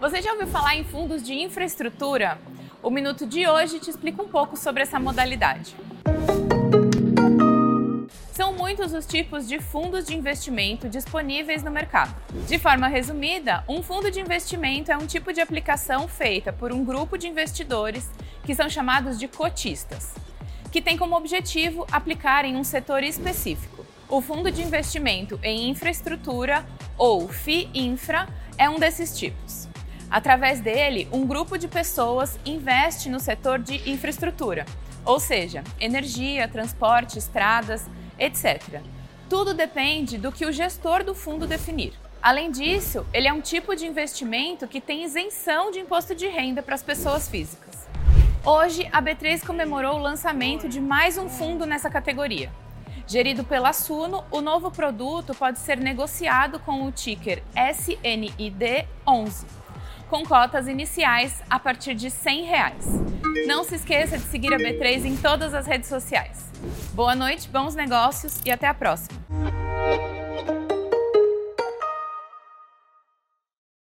Você já ouviu falar em fundos de infraestrutura? O minuto de hoje te explica um pouco sobre essa modalidade. São muitos os tipos de fundos de investimento disponíveis no mercado. De forma resumida, um fundo de investimento é um tipo de aplicação feita por um grupo de investidores que são chamados de cotistas, que tem como objetivo aplicar em um setor específico. O fundo de investimento em infraestrutura, ou FIINFRA, é um desses tipos. Através dele, um grupo de pessoas investe no setor de infraestrutura, ou seja, energia, transporte, estradas, etc. Tudo depende do que o gestor do fundo definir. Além disso, ele é um tipo de investimento que tem isenção de imposto de renda para as pessoas físicas. Hoje, a B3 comemorou o lançamento de mais um fundo nessa categoria. Gerido pela Suno, o novo produto pode ser negociado com o ticker SNID11 com cotas iniciais a partir de 100 reais. Não se esqueça de seguir a B3 em todas as redes sociais. Boa noite, bons negócios e até a próxima!